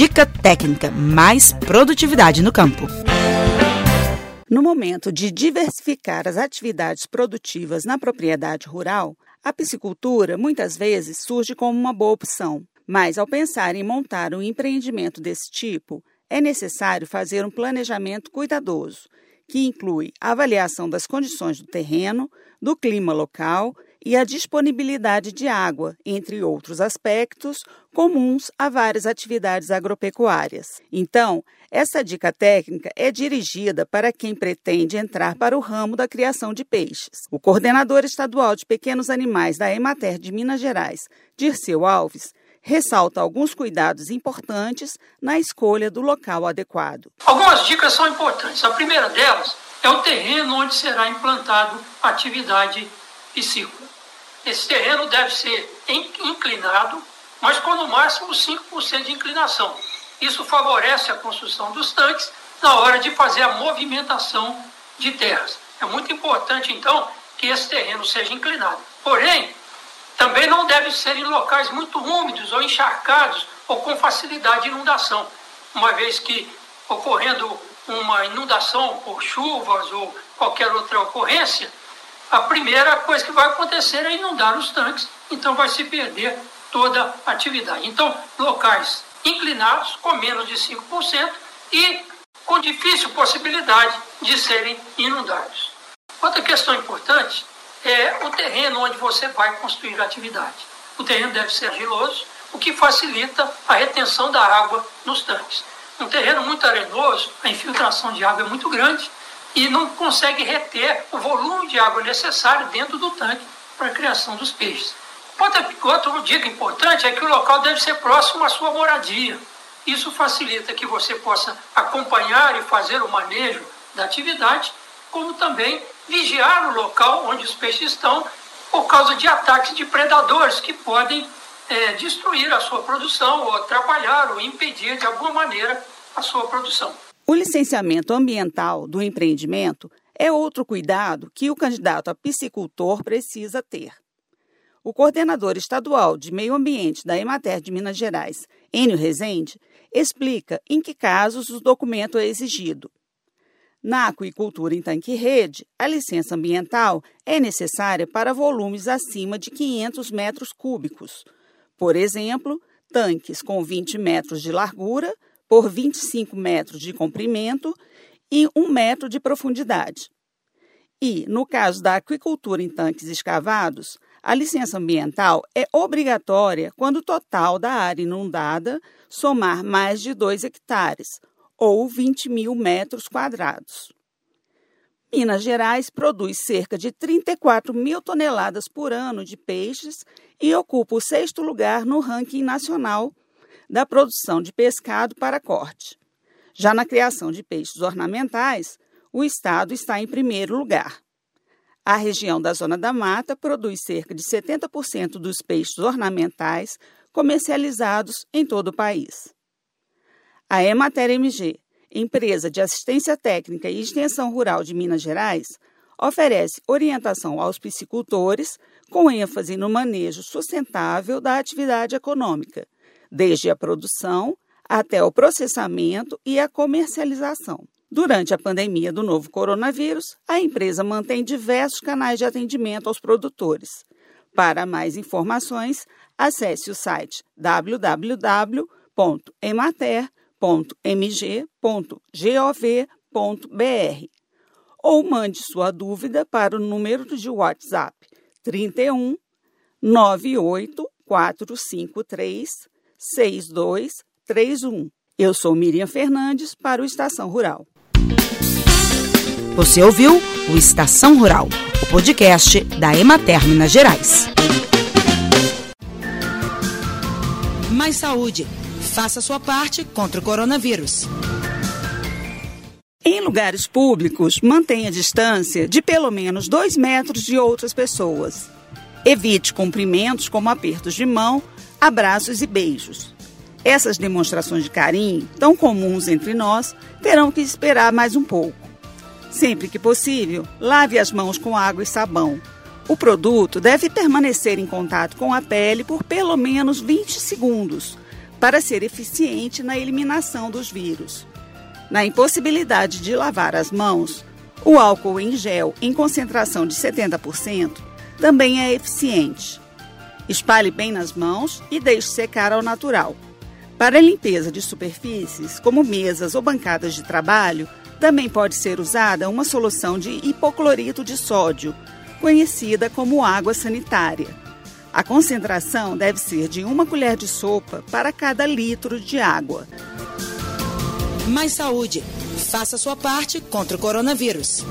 Dica técnica: mais produtividade no campo. No momento de diversificar as atividades produtivas na propriedade rural, a piscicultura muitas vezes surge como uma boa opção. Mas ao pensar em montar um empreendimento desse tipo, é necessário fazer um planejamento cuidadoso, que inclui a avaliação das condições do terreno, do clima local e a disponibilidade de água, entre outros aspectos comuns a várias atividades agropecuárias. Então, essa dica técnica é dirigida para quem pretende entrar para o ramo da criação de peixes. O coordenador estadual de pequenos animais da Emater de Minas Gerais, Dirceu Alves, ressalta alguns cuidados importantes na escolha do local adequado. Algumas dicas são importantes. A primeira delas é o terreno onde será implantado a atividade Esse terreno deve ser inclinado, mas com no máximo 5% de inclinação. Isso favorece a construção dos tanques na hora de fazer a movimentação de terras. É muito importante, então, que esse terreno seja inclinado. Porém, também não deve ser em locais muito úmidos ou encharcados ou com facilidade de inundação, uma vez que ocorrendo uma inundação por chuvas ou qualquer outra ocorrência, a primeira coisa que vai acontecer é inundar os tanques, então vai se perder toda a atividade. Então, locais inclinados, com menos de 5% e com difícil possibilidade de serem inundados. Outra questão importante é o terreno onde você vai construir a atividade. O terreno deve ser argiloso, o que facilita a retenção da água nos tanques. Um terreno muito arenoso, a infiltração de água é muito grande e não consegue reter o volume de água necessário dentro do tanque para a criação dos peixes. Outra, dica importante é que o local deve ser próximo à sua moradia. Isso facilita que você possa acompanhar e fazer o manejo da atividade, como também vigiar o local onde os peixes estão por causa de ataques de predadores que podem é, destruir a sua produção ou atrapalhar ou impedir de alguma maneira a sua produção. O licenciamento ambiental do empreendimento é outro cuidado que o candidato a piscicultor precisa ter. O coordenador estadual de Meio Ambiente da Emater de Minas Gerais, Enio Rezende, explica em que casos o documento é exigido na aquicultura em tanque-rede, a licença ambiental é necessária para volumes acima de 500 metros cúbicos. Por exemplo, tanques com 20 metros de largura por 25 metros de comprimento e 1 metro de profundidade. E, no caso da aquicultura em tanques escavados, a licença ambiental é obrigatória quando o total da área inundada somar mais de 2 hectares, ou 20 mil metros quadrados. Minas Gerais produz cerca de 34 mil toneladas por ano de peixes e ocupa o sexto lugar no ranking nacional da produção de pescado para corte. Já na criação de peixes ornamentais, o estado está em primeiro lugar. A região da Zona da Mata produz cerca de 70% dos peixes ornamentais comercializados em todo o país. A Emater MG, empresa de assistência técnica e extensão rural de Minas Gerais, oferece orientação aos piscicultores com ênfase no manejo sustentável da atividade econômica, desde a produção até o processamento e a comercialização. Durante a pandemia do novo coronavírus, a empresa mantém diversos canais de atendimento aos produtores. Para mais informações, acesse o site www.emater.com www.mg.gov.br ou mande sua dúvida para o número de WhatsApp 31 98 453 6231. Eu sou Miriam Fernandes para o Estação Rural. Você ouviu o Estação Rural, o podcast da Emater Minas Gerais. Mais saúde Faça sua parte contra o coronavírus. Em lugares públicos, mantenha distância de pelo menos dois metros de outras pessoas. Evite cumprimentos como apertos de mão, abraços e beijos. Essas demonstrações de carinho, tão comuns entre nós, terão que esperar mais um pouco. Sempre que possível, lave as mãos com água e sabão. O produto deve permanecer em contato com a pele por pelo menos 20 segundos para ser eficiente na eliminação dos vírus. Na impossibilidade de lavar as mãos, o álcool em gel em concentração de 70% também é eficiente. Espalhe bem nas mãos e deixe secar ao natural. Para a limpeza de superfícies, como mesas ou bancadas de trabalho, também pode ser usada uma solução de hipoclorito de sódio, conhecida como água sanitária. A concentração deve ser de uma colher de sopa para cada litro de água. Mais saúde. Faça sua parte contra o coronavírus.